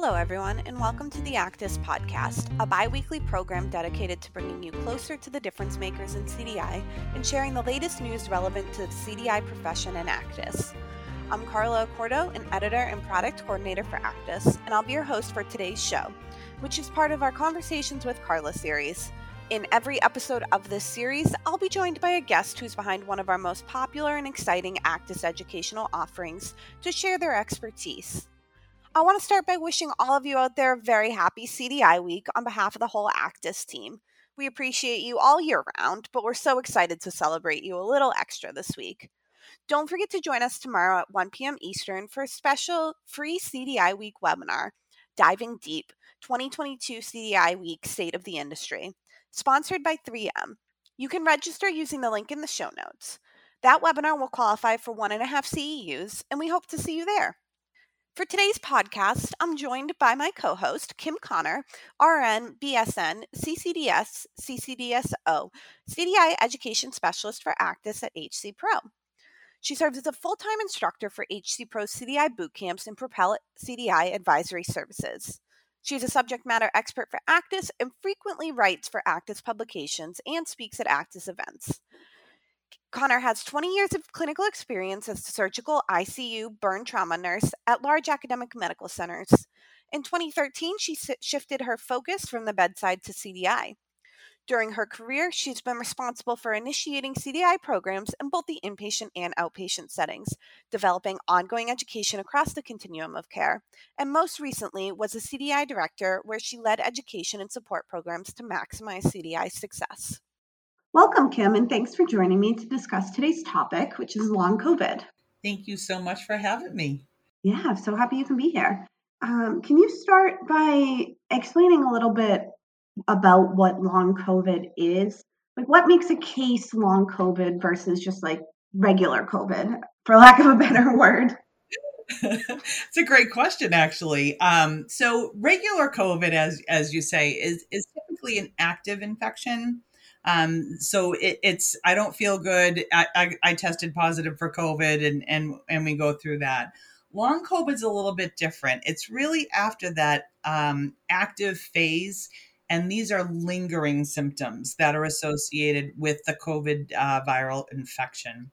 Hello, everyone, and welcome to the ACDIS Podcast, a bi weekly program dedicated to bringing you closer to the difference makers in CDI and sharing the latest news relevant to the CDI profession and ACDIS. I'm Karla Accorto, an editor and product coordinator for ACDIS, and I'll be your host for today's show, which is part of our Conversations with Karla series. In every episode of this series, I'll be joined by a guest who's behind one of our most popular and exciting ACDIS educational offerings to share their expertise. I want to start by wishing all of you out there a very happy CDI week on behalf of the whole ACDIS team. We appreciate you all year round, but we're so excited to celebrate you a little extra this week. Don't forget to join us tomorrow at 1 p.m. Eastern for a special free CDI Week webinar, Diving Deep 2022 CDI Week State of the Industry, sponsored by 3M. You can register using the link in the show notes. That webinar will qualify for one and a half CEUs, and we hope to see you there. For today's podcast, I'm joined by my co host, Kim Conner, RN, BSN, CCDS, CCDSO, CDI Education Specialist for ACDIS at HCPro. She serves as a full time instructor for HCPro CDI boot camps and Propel CDI advisory services. She's a subject matter expert for ACDIS and frequently writes for ACDIS publications and speaks at ACDIS events. Conner has 20 years of clinical experience as a surgical ICU burn trauma nurse at large academic medical centers. In 2013, she shifted her focus from the bedside to CDI. During her career, she's been responsible for initiating CDI programs in both the inpatient and outpatient settings, developing ongoing education across the continuum of care, and most recently was a CDI director where she led education and support programs to maximize CDI success. Welcome, Kim, and thanks for joining me to discuss today's topic, which is long COVID. Thank you so much for having me. Yeah, I'm so happy you can be here. Um, can you start by explaining a little bit about what long COVID is? Like, what makes a case long COVID versus just like regular COVID, for lack of a better word? it's a great question, actually. Um, so, regular COVID, as as you say, is is typically an active infection. Um, so it, it's I don't feel good. I, I, I, tested positive for COVID, and and and we go through that. Long COVID is a little bit different. It's really after that um, active phase, and these are lingering symptoms that are associated with the COVID uh, viral infection.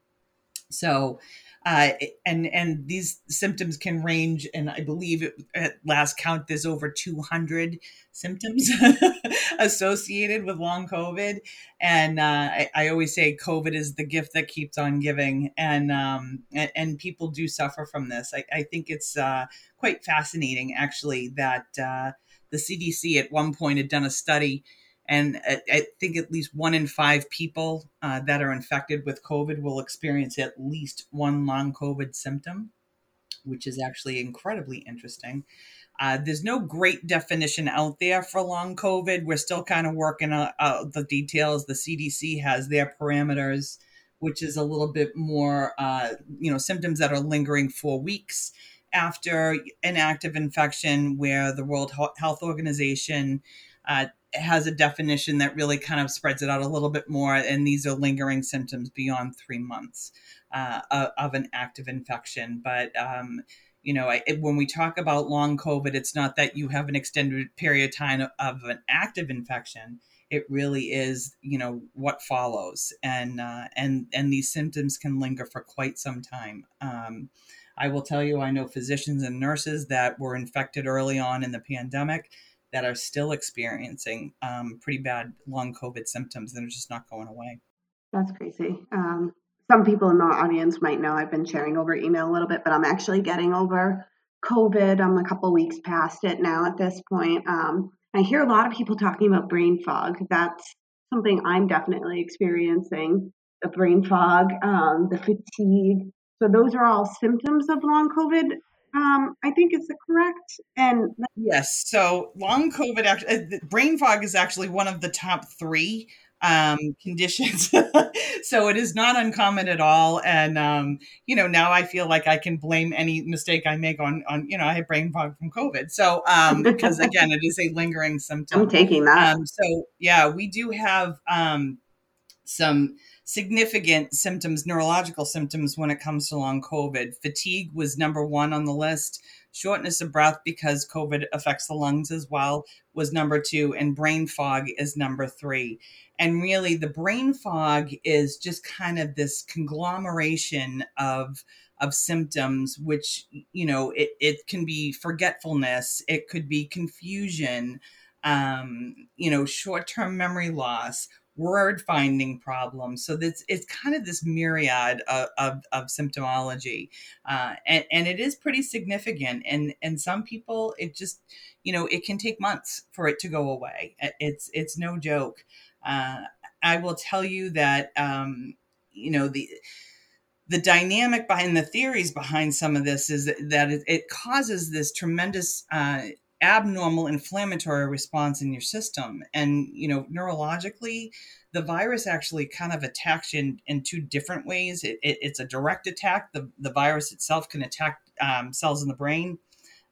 So uh, and and these symptoms can range, and I believe at last count there's over 200 symptoms associated with long COVID. And uh, I, I, always say COVID is the gift that keeps on giving, and um, and, and, people do suffer from this. I, I think it's uh, quite fascinating, actually, that uh, the CDC at one point had done a study and I think at least one in five people uh, that are infected with COVID will experience at least one long COVID symptom, which is actually incredibly interesting. Uh, there's no great definition out there for long COVID. We're still kind of working out the details. The CDC has their parameters, which is a little bit more, uh, you know, symptoms that are lingering for weeks after an active infection, where the World Health Organization uh, has a definition that really kind of spreads it out a little bit more. And these are lingering symptoms beyond three months uh, of, an active infection. But, um, you know, I, when we talk about long COVID, it's not that you have an extended period of time of an active infection. It really is, you know, what follows, and uh, and and these symptoms can linger for quite some time. Um, I will tell you, I know physicians and nurses that were infected early on in the pandemic that are still experiencing um, pretty bad long COVID symptoms that are just not going away. That's crazy. Um, some people in the audience might know I've been sharing over email a little bit, but I'm actually getting over COVID. I'm a couple weeks past it now at this point. Um, I hear a lot of people talking about brain fog. That's something I'm definitely experiencing the brain fog, um, the fatigue. So, those are all symptoms of long COVID um, I think is the correct. And yes, so long COVID, actually, uh, brain fog is actually one of the top three um, conditions. so it is not uncommon at all. And, um, you know, now I feel like I can blame any mistake I make on, on you know, I have brain fog from COVID. So, um, because again, it is a lingering symptom. I'm taking that. Um, so, yeah, we do have um, some significant symptoms, neurological symptoms when it comes to long COVID. Fatigue was number one on the list. Shortness of breath because COVID affects the lungs as well was number two, and brain fog is number three. And really, the brain fog is just kind of this conglomeration of of symptoms which you know it, it can be forgetfulness it could be confusion um, you know short-term memory loss word finding problems so that's it's kind of this myriad of, of, of symptomology uh, and, and it is pretty significant and and some people it just you know it can take months for it to go away. It's it's no joke. Uh, i will tell you that um, you know the the dynamic behind the theories behind some of this is that it, causes this tremendous uh, abnormal inflammatory response in your system and you know neurologically the virus actually kind of attacks you in, in two different ways it, it, it's a direct attack the, the virus itself can attack um, cells in the brain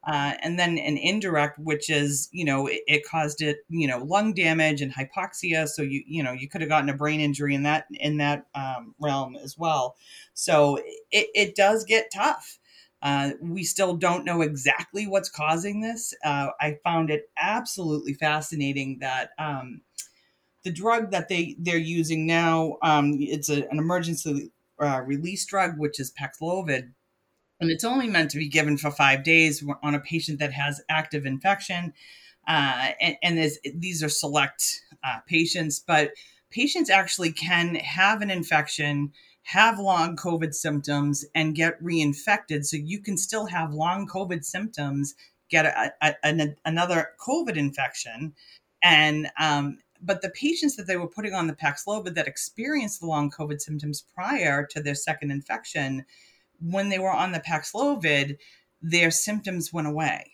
uh, and then an indirect, which is you know it, it, caused it you know lung damage and hypoxia. So you you know you could have gotten a brain injury in that in that um, realm as well. So it, it does get tough. Uh, we still don't know exactly what's causing this. Uh, I found it absolutely fascinating that um, the drug that they they're using now um, it's a, an emergency uh, release drug, which is Paxlovid and it's only meant to be given for five days on a patient that has active infection. Uh, and, and these are select uh, patients, but patients actually can have an infection, have long COVID symptoms, and get reinfected. So you can still have long COVID symptoms, get a, a, a, another COVID infection, and um, but the patients that they were putting on the Paxlovid that experienced the long COVID symptoms prior to their second infection when they were on the Paxlovid, their symptoms went away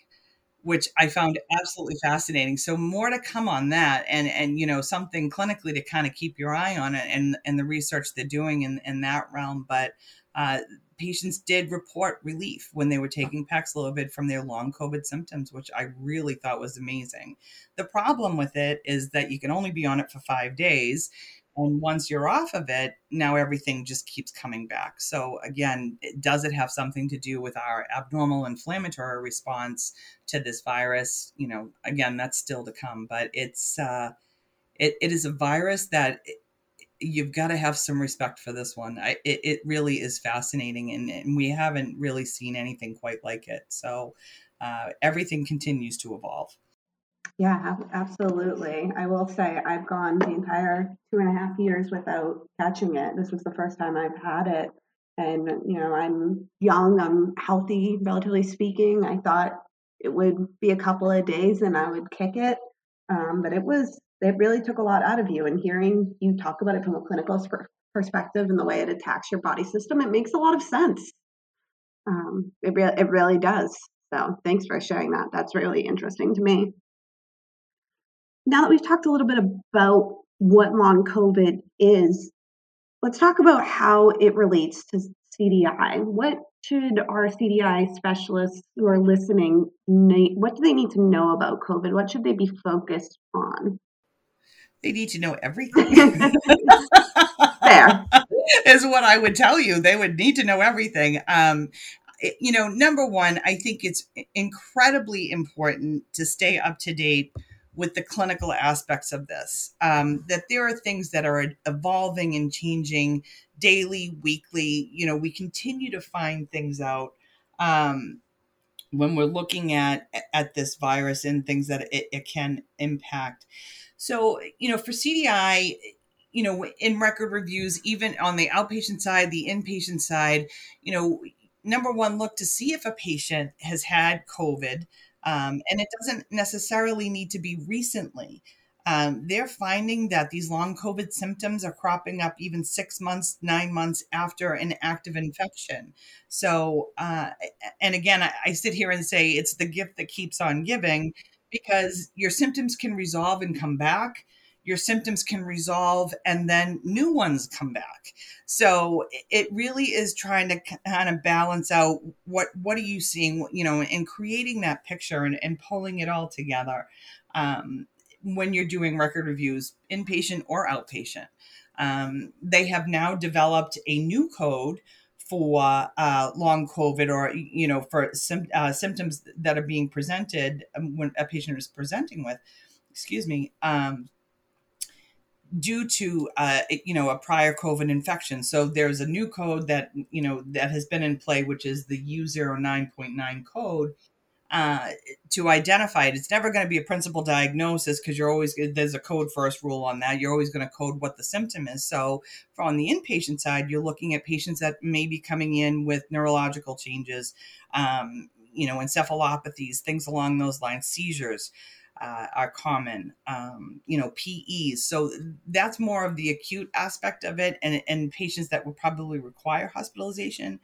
which I found absolutely fascinating. So more to come on that, and and you know something clinically to kind of keep your eye on it, and and the research they're doing in in that realm. But uh, patients did report relief when they were taking Paxlovid from their long COVID symptoms, which I really thought was amazing. The problem with it is that you can only be on it for five days, and once you're off of it, now everything just keeps coming back. So, again, does it have something to do with our abnormal inflammatory response to this virus? You know, again, that's still to come, but it's, uh, it, it is a virus that you've got to have some respect for this one. I, it, it really is fascinating, and, and we haven't really seen anything quite like it. So, uh, everything continues to evolve. Yeah, absolutely. I will say I've gone the entire two and a half years without catching it. This was the first time I've had it. And, you know, I'm young, I'm healthy, relatively speaking. I thought it would be a couple of days and I would kick it. Um, but it was, it really took a lot out of you. And hearing you talk about it from a clinical perspective and the way it attacks your body system, it makes a lot of sense. Um, it, re- it really does. So thanks for sharing that. That's really interesting to me now that we've talked a little bit about what long COVID is, let's talk about how it relates to CDI. What should our CDI specialists who are listening, what do they need to know about COVID? What should they be focused on? They need to know everything. Fair. is what I would tell you. They would need to know everything. Um, you know, number one, I think it's incredibly important to stay up to date with the clinical aspects of this. Um, that there are things that are evolving and changing daily, weekly. You know, we continue to find things out um, when we're looking at at this virus and things that it, it can impact. So, you know, for CDI, you know, in record reviews, even on the outpatient side, the inpatient side, you know, number one, look to see if a patient has had COVID. Um, and it doesn't necessarily need to be recently. Um, they're finding that these long COVID symptoms are cropping up even six months, nine months after an active infection. So, uh, and again, I, I sit here and say it's the gift that keeps on giving because your symptoms can resolve and come back your symptoms can resolve and then new ones come back. So it really is trying to kind of balance out what what are you seeing you know and creating that picture and, and pulling it all together um, when you're doing record reviews inpatient or outpatient. Um, they have now developed a new code for uh, long COVID or you know for sim- uh, symptoms that are being presented um, when a patient is presenting with, excuse me, um, due to uh, you know a prior COVID infection. So there's a new code that you know that has been in play, which is the U09.9 code, uh, to identify it. It's never going to be a principal diagnosis because you're always there's a code first rule on that. You're always going to code what the symptom is. So on the inpatient side, you're looking at patients that may be coming in with neurological changes, um, you know, encephalopathies, things along those lines, seizures. Uh, are common, um, you know, PEs. So that's more of the acute aspect of it, and and patients that would probably require hospitalization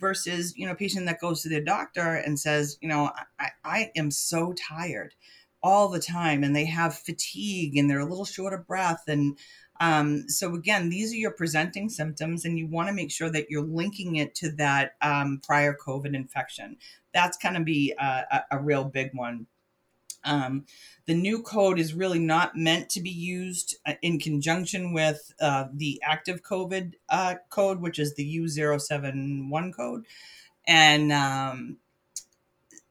versus you know patient that goes to their doctor and says you know I, I am so tired all the time and they have fatigue and they're a little short of breath and um, so again these are your presenting symptoms and you want to make sure that you're linking it to that um, prior covid infection that's going to be a, a, a real big one um, the new code is really not meant to be used uh, in conjunction with uh, the active COVID uh, code, which is the U071 code. And, um,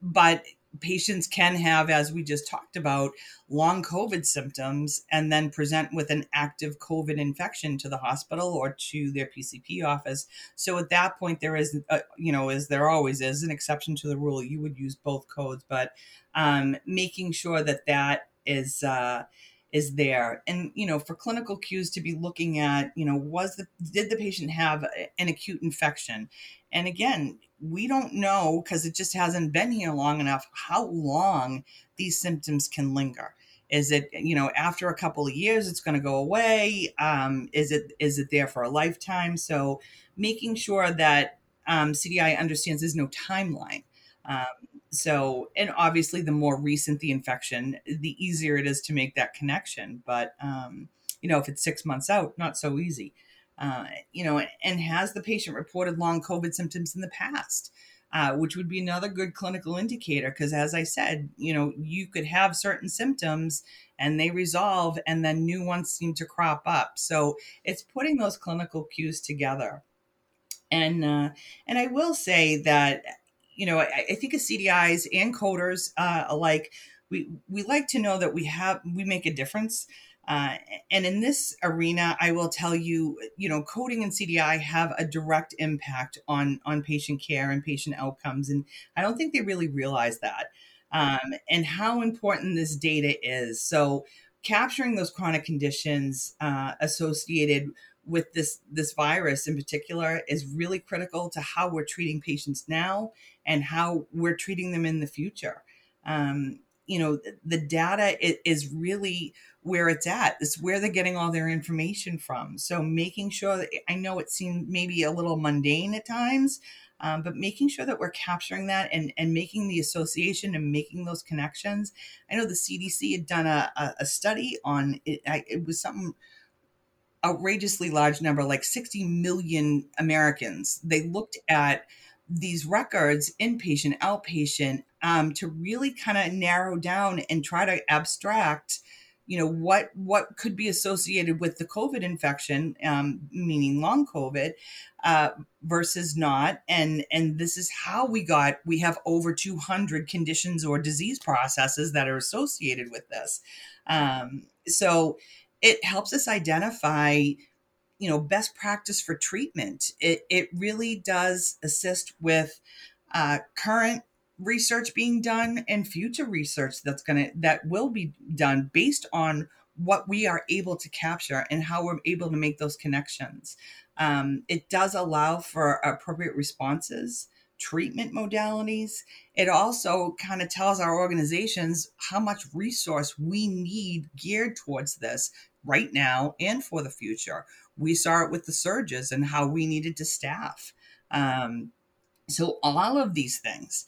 but patients can have, as we just talked about, long COVID symptoms and then present with an active COVID infection to the hospital or to their PCP office. So at that point, there is, a, uh, you know, as there always is, an exception to the rule. You would use both codes, but um, making sure that that is. Uh, is there and you know for clinical cues to be looking at you know was the did the patient have an acute infection and again we don't know because it just hasn't been here long enough how long these symptoms can linger. Is it you know after a couple of years it's going to go away? Um, is it is it there for a lifetime? So making sure that um, cdi understands there's no timeline. Um, so and obviously the more recent the infection the easier it is to make that connection. But um, you know if it's six months out not so easy uh, you know, and has the patient reported long COVID symptoms in the past? Uh, which would be another good clinical indicator because as i said you know you could have certain symptoms and they resolve and then new ones seem to crop up so it's putting those clinical cues together and uh, and i will say that you know i, I think as cdis and coders uh, alike we we like to know that we have we make a difference uh, and in this arena, I will tell you, you know, coding and CDI have a direct impact on on patient care and patient outcomes, and I don't think they really realize that um, and how important this data is. So, capturing those chronic conditions uh, associated with this this virus in particular is really critical to how we're treating patients now and how we're treating them in the future. Um, you know, the data is really where it's at. It's where they're getting all their information from. So making sure that I know it seemed maybe a little mundane at times, um, but making sure that we're capturing that and, and making the association and making those connections. I know the CDC had done a, a, study on it. I, it was something outrageously large number, like 60 million Americans. They looked at these records, inpatient, outpatient, um, to really kind of narrow down and try to abstract you know what what could be associated with the covid infection um, meaning long covid uh, versus not. And and this is how we got we have over 200 conditions or disease processes that are associated with this. Um, so it helps us identify you know best practice for treatment. It, it really does assist with uh, current research being done and future research that's going to that will be done based on what we are able to capture and how we're able to make those connections. Um, it does allow for appropriate responses treatment modalities. It also kind of tells our organizations how much resource we need geared towards this right now and for the future. We saw it with the surges and how we needed to staff. Um, so all of these things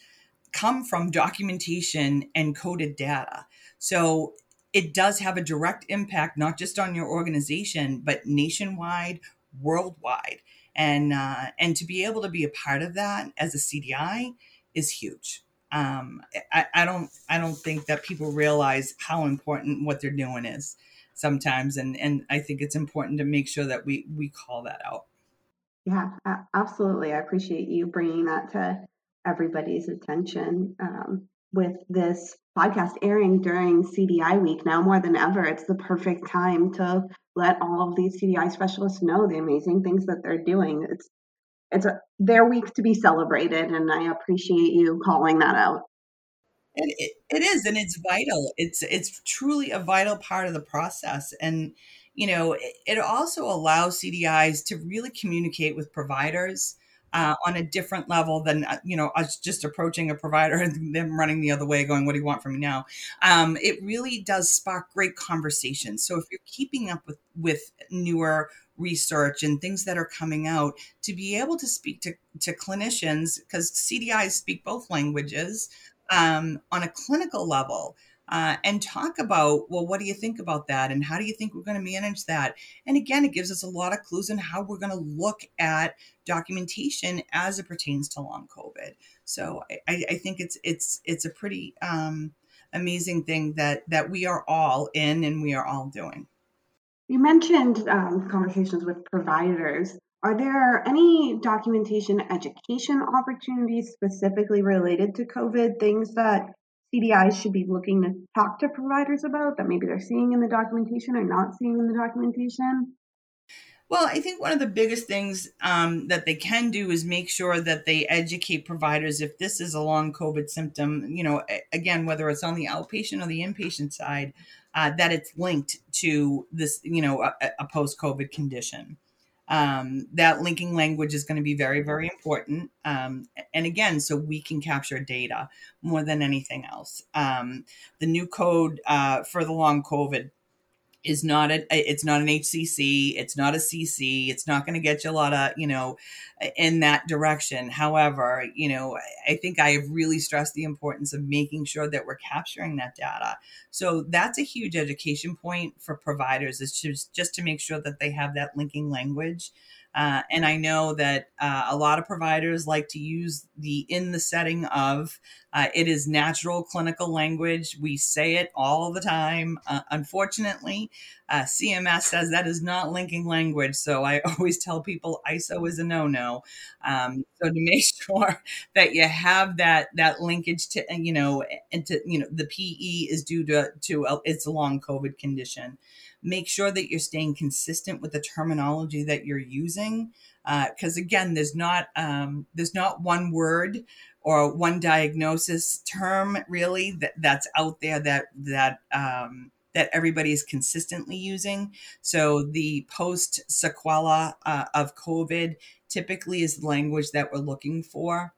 come from documentation and coded data. So it does have a direct impact, not just on your organization, but nationwide, worldwide. And, uh, and to be able to be a part of that as a CDI is huge. Um, I, I don't I don't think that people realize how important what they're doing is sometimes, and and I think it's important to make sure that we we call that out. Yeah, absolutely. I appreciate you bringing that to everybody's attention. Um, with this podcast airing during CDI week, now more than ever, it's the perfect time to let all of these CDI specialists know the amazing things that they're doing. It's it's a, their week to be celebrated, and I appreciate you calling that out. It, it is, and it's vital. It's it's truly a vital part of the process, and you know, it, it also allows CDIs to really communicate with providers uh, on a different level than uh, you know us just approaching a provider and them running the other way, going, "What do you want from me now?" Um, it really does spark great conversations. So if you're keeping up with with newer research and things that are coming out, to be able to speak to to clinicians because CDIs speak both languages um, on a clinical level uh, and talk about, well, what do you think about that? And how do you think we're going to manage that? And again, it gives us a lot of clues on how we're going to look at documentation as it pertains to long COVID. So I, I think it's it's it's a pretty um, amazing thing that that we are all in and we are all doing. You mentioned um, conversations with providers. Are there any documentation education opportunities specifically related to COVID, things that CDIs should be looking to talk to providers about that maybe they're seeing in the documentation or not seeing in the documentation? Well, I think one of the biggest things um, that they can do is make sure that they educate providers if this is a long COVID symptom, you know, again, whether it's on the outpatient or the inpatient side, uh, that it's linked to this, you know, a, a post COVID condition. Um, that linking language is going to be very, very important. Um, and again, so we can capture data more than anything else. Um, the new code uh, for the long COVID is not a it's not an HCC, it's not a CC, it's not going to get you a lot of, you know, in that direction. However, you know, I think I have really stressed the importance of making sure that we're capturing that data. So that's a huge education point for providers is just just to make sure that they have that linking language uh, and I know that uh, a lot of providers like to use the in the setting of uh, it is natural clinical language. We say it all the time. Uh, unfortunately, uh, CMS says that is not linking language. So I always tell people ISO is a no no. Um, so to make sure that you have that that linkage to you know and to you know the PE is due to to a, it's a long COVID condition make sure that you're staying consistent with the terminology that you're using because uh, again there's not um, there's not one word or one diagnosis term really that, that's out there that that um, that everybody is consistently using. So the post sequela uh, of COVID typically is the language that we're looking for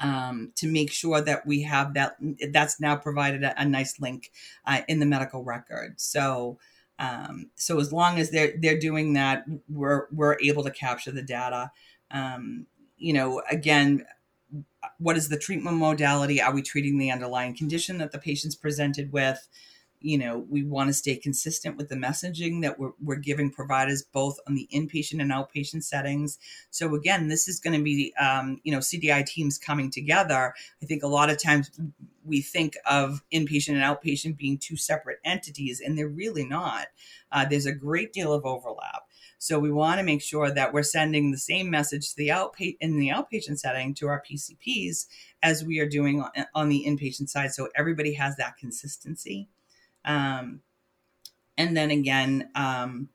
um, to make sure that we have that. That's now provided a, a nice link uh, in the medical record. So um, so as long as they're they're doing that, we're we're able to capture the data. Um, you know, again, what is the treatment modality? Are we treating the underlying condition that the patient's presented with? You know, we want to stay consistent with the messaging that we're, we're giving providers both on the inpatient and outpatient settings. So again, this is going to be, um, you know, CDI teams coming together. I think a lot of times we think of inpatient and outpatient being two separate entities, and they're really not. Uh, there's a great deal of overlap. So we want to make sure that we're sending the same message to the outpatient in the outpatient setting to our PCPs as we are doing on the inpatient side. So everybody has that consistency. Um, and then again, um,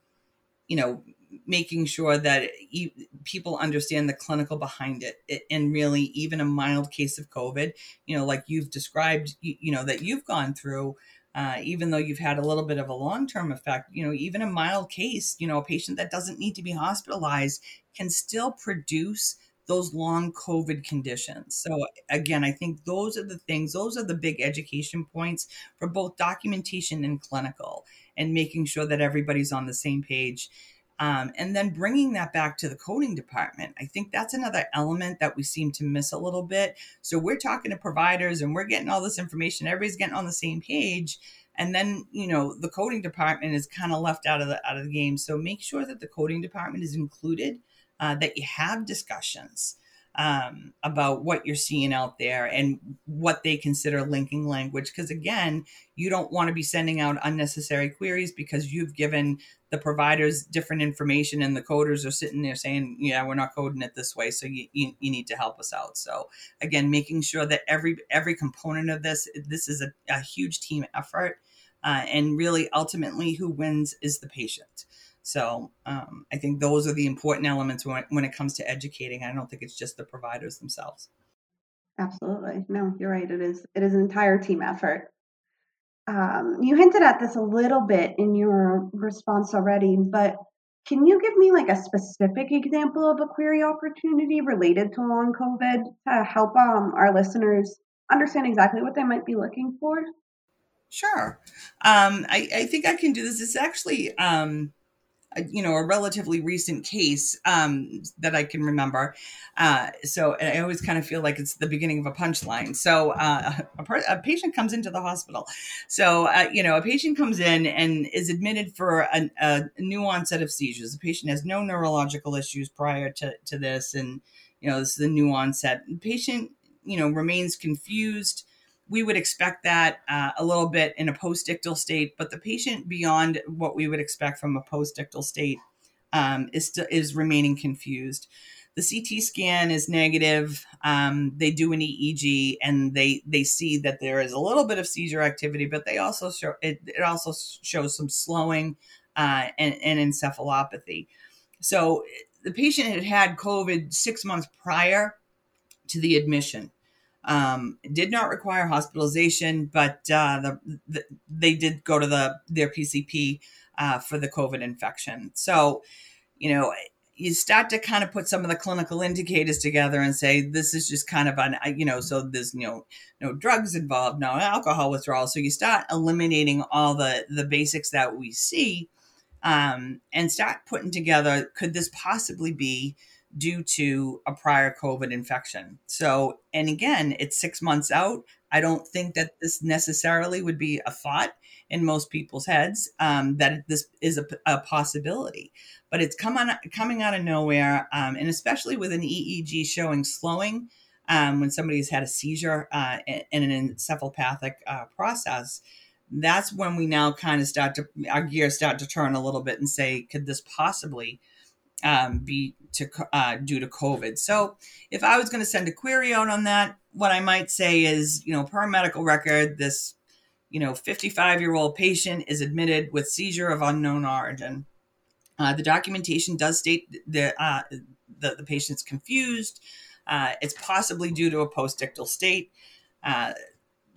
you know, making sure that e- people understand the clinical behind it. And really, even a mild case of COVID, you know, like you've described, you, you know, that you've gone through, uh, even though you've had a little bit of a long term effect, you know, even a mild case, you know, a patient that doesn't need to be hospitalized can still produce those long COVID conditions. So, again, I think those are the things, those are the big education points for both documentation and clinical, and making sure that everybody's on the same page. Um, and then bringing that back to the coding department. I think that's another element that we seem to miss a little bit. So, we're talking to providers and we're getting all this information, everybody's getting on the same page and then you know the coding department is kind of left out of the out of the game so make sure that the coding department is included uh, that you have discussions um, about what you're seeing out there and what they consider linking language. Because again, you don't want to be sending out unnecessary queries because you've given the providers different information and the coders are sitting there saying, yeah, we're not coding it this way. So you, you, you need to help us out. So again, making sure that every, every component of this, this is a, a huge team effort. Uh, and really ultimately who wins is the patient. So um, I think those are the important elements when, when it comes to educating. I don't think it's just the providers themselves. Absolutely. No, you're right. It is it is an entire team effort. Um, you hinted at this a little bit in your response already, but can you give me like a specific example of a query opportunity related to long COVID to help um, our listeners understand exactly what they might be looking for? Sure. Um, I, I, think I can do this. It's actually um, you know a relatively recent case um, that I can remember. Uh, so I always kind of feel like it's the beginning of a punchline. So uh, a, a, patient comes into the hospital. So uh, you know a patient comes in and is admitted for a, new onset of seizures. The patient has no neurological issues prior to to this, and you know this is a new onset. The patient you know remains confused we would expect that uh, a little bit in a postictal state, but the patient beyond what we would expect from a postictal state um, is st- is remaining confused. The CT scan is negative. Um, they do an EEG and they they see that there is a little bit of seizure activity, but they also show it. It also shows some slowing uh, and, and encephalopathy. So the patient had had COVID six months prior to the admission. Um, did not require hospitalization, but uh, the, the, they did go to the their PCP uh, for the COVID infection. So, you know, you start to kind of put some of the clinical indicators together and say this is just kind of an you know so there's you know no drugs involved no alcohol withdrawal so you start eliminating all the the basics that we see um, and start putting together could this possibly be due to a prior COVID infection. So, and again, it's six months out. I don't think that this necessarily would be a thought in most people's heads um, that this is a, a, possibility, but it's come on, coming out of nowhere, um, and especially with an EEG showing slowing um, when somebody's had a seizure uh, in an encephalopathic uh, process. That's when we now kind of start to our gears start to turn a little bit and say, could this possibly um, be to uh, due to COVID. So if I was going to send a query out on that, what I might say is, you know, per medical record, this, you know, 55 year old patient is admitted with seizure of unknown origin. Uh, the documentation does state that uh, the, the patient's confused. Uh, it's possibly due to a postictal state. Uh,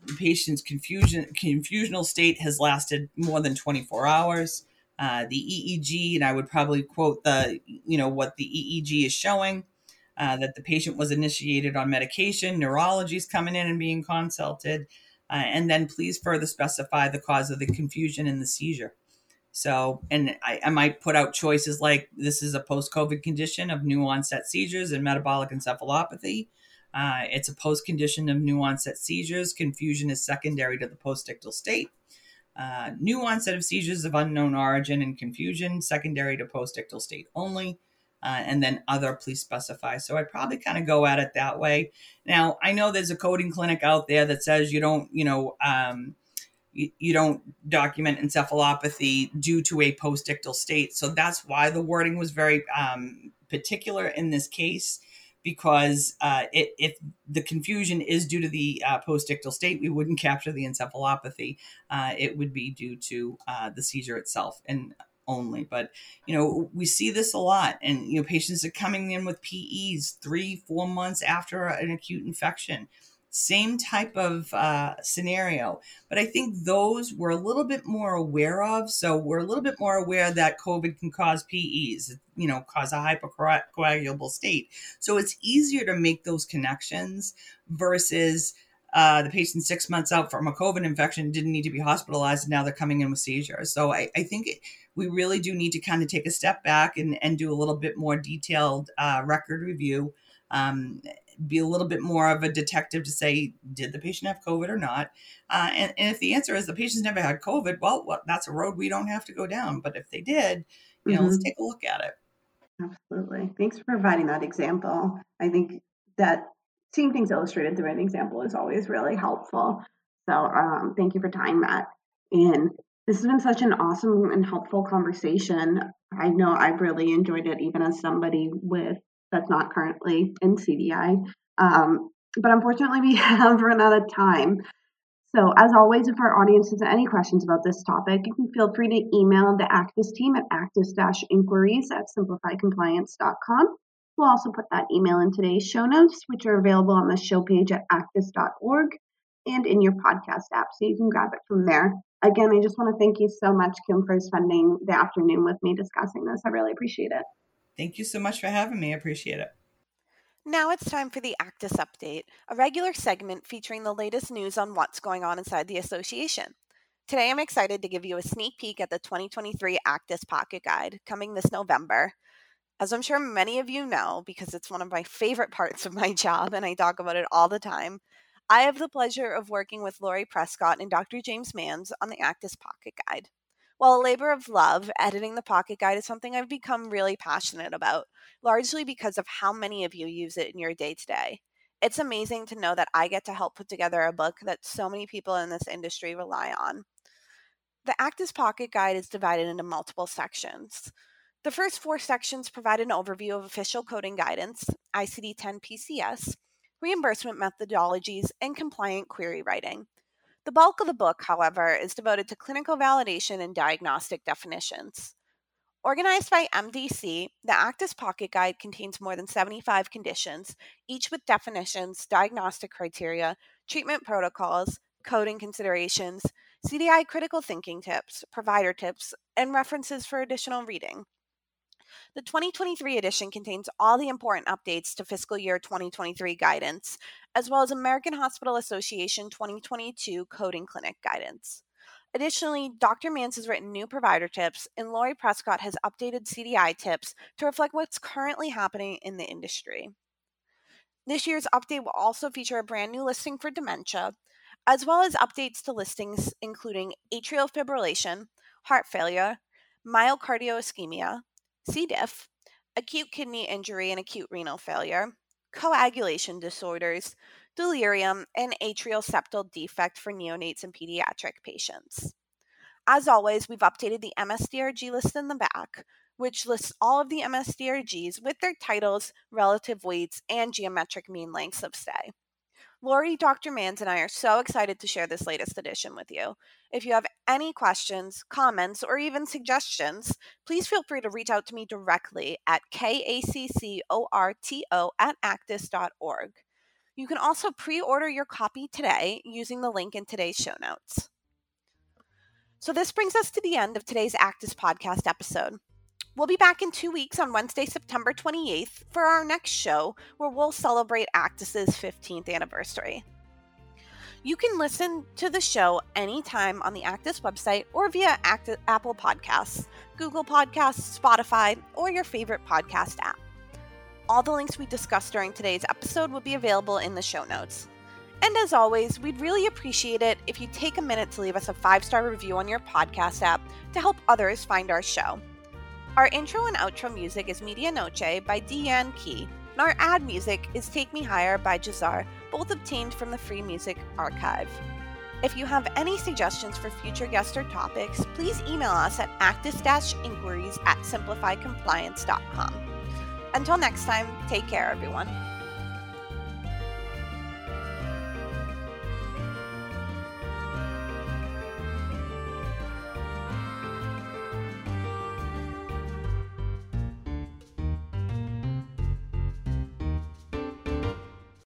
the patient's confusion confusional state has lasted more than 24 hours. Uh, the EEG, and I would probably quote the, you know, what the EEG is showing, uh, that the patient was initiated on medication, neurology is coming in and being consulted, uh, and then please further specify the cause of the confusion and the seizure. So, and I, I might put out choices like this is a post COVID condition of new onset seizures and metabolic encephalopathy. Uh, it's a post condition of new onset seizures. Confusion is secondary to the postictal state uh, new onset of seizures of unknown origin and confusion, secondary to postictal state only, uh, and then other, please specify. So I probably kind of go at it that way. Now, I know there's a coding clinic out there that says you don't, you know, um, you, you don't document encephalopathy due to a postictal state. So that's why the wording was very um, particular in this case because uh, it, if the confusion is due to the uh, postictal state, we wouldn't capture the encephalopathy. Uh, it would be due to uh, the seizure itself and only. But you know, we see this a lot, and you know, patients are coming in with PEs three, four months after an acute infection same type of uh, scenario. But I think those we're a little bit more aware of. So we're a little bit more aware that COVID can cause PEs, you know, cause a hypercoagulable state. So it's easier to make those connections versus uh, the patient six months out from a COVID infection didn't need to be hospitalized, and now they're coming in with seizures. So I, I think it, we really do need to kind of take a step back and, and do a little bit more detailed uh, record review um, be a little bit more of a detective to say, did the patient have COVID or not? Uh, and, and, if the answer is the patient's never had COVID, well, well, that's a road we don't have to go down. But if they did, you know, mm-hmm. let's take a look at it. Absolutely. Thanks for providing that example. I think that seeing things illustrated through an example is always really helpful. So um, thank you for tying that in. This has been such an awesome and helpful conversation. I know I've really enjoyed it, even as somebody with that's not currently in CDI. Um, but unfortunately, we have run out of time. So, as always, if our audience has any questions about this topic, you can feel free to email the ACDIS team at acdis-inquiries at simplifycompliance.com. We'll also put that email in today's show notes, which are available on the show page at acdis.org and in your podcast app, so you can grab it from there. Again, I just want to thank you so much, Kim, for spending the afternoon with me discussing this. I really appreciate it. Thank you so much for having me. I appreciate it. Now it's time for the ACDIS Update, a regular segment featuring the latest news on what's going on inside the association. Today I'm excited to give you a sneak peek at the 2023 ACDIS Pocket Guide coming this November. As I'm sure many of you know, because it's one of my favorite parts of my job and I talk about it all the time, I have the pleasure of working with Laurie Prescott and Dr. James Manz on the ACDIS Pocket Guide. While a labor of love, editing the Pocket Guide is something I've become really passionate about, largely because of how many of you use it in your day to day. It's amazing to know that I get to help put together a book that so many people in this industry rely on. The ACDIS Pocket Guide is divided into multiple sections. The first four sections provide an overview of official coding guidance, ICD 10 PCS, reimbursement methodologies, and compliant query writing. The bulk of the book, however, is devoted to clinical validation and diagnostic definitions. Organized by MDC, the ACDIS Pocket Guide contains more than 75 conditions, each with definitions, diagnostic criteria, treatment protocols, coding considerations, CDI critical thinking tips, provider tips, and references for additional reading. The 2023 edition contains all the important updates to fiscal year 2023 guidance, as well as American Hospital Association 2022 coding clinic guidance. Additionally, Dr. Manz has written new provider tips, and Laurie Prescott has updated CDI tips to reflect what's currently happening in the industry. This year's update will also feature a brand new listing for dementia, as well as updates to listings including atrial fibrillation, heart failure, myocardial ischemia, C. diff, acute kidney injury and acute renal failure, coagulation disorders, delirium, and atrial septal defect for neonates and pediatric patients. As always, we've updated the MSDRG list in the back, which lists all of the MSDRGs with their titles, relative weights, and geometric mean lengths of stay. Laurie, Dr. Manz, and I are so excited to share this latest edition with you. If you have any questions, comments, or even suggestions, please feel free to reach out to me directly at kaccorto at acdis.org. You can also pre order your copy today using the link in today's show notes. So, this brings us to the end of today's ACDIS podcast episode. We'll be back in two weeks on Wednesday, September 28th for our next show where we'll celebrate ACDIS's 15th anniversary. You can listen to the show anytime on the ACDIS website or via Apple Podcasts, Google Podcasts, Spotify, or your favorite podcast app. All the links we discussed during today's episode will be available in the show notes. And as always, we'd really appreciate it if you take a minute to leave us a five star review on your podcast app to help others find our show. Our intro and outro music is Medianoche by Dee Yan-Kay, and our ad music is Take Me Higher by Jahzzar, both obtained from the Free Music Archive. If you have any suggestions for future guest or topics, please email us at acdis-inquiries at simplifycompliance.com. Until next time, take care, everyone.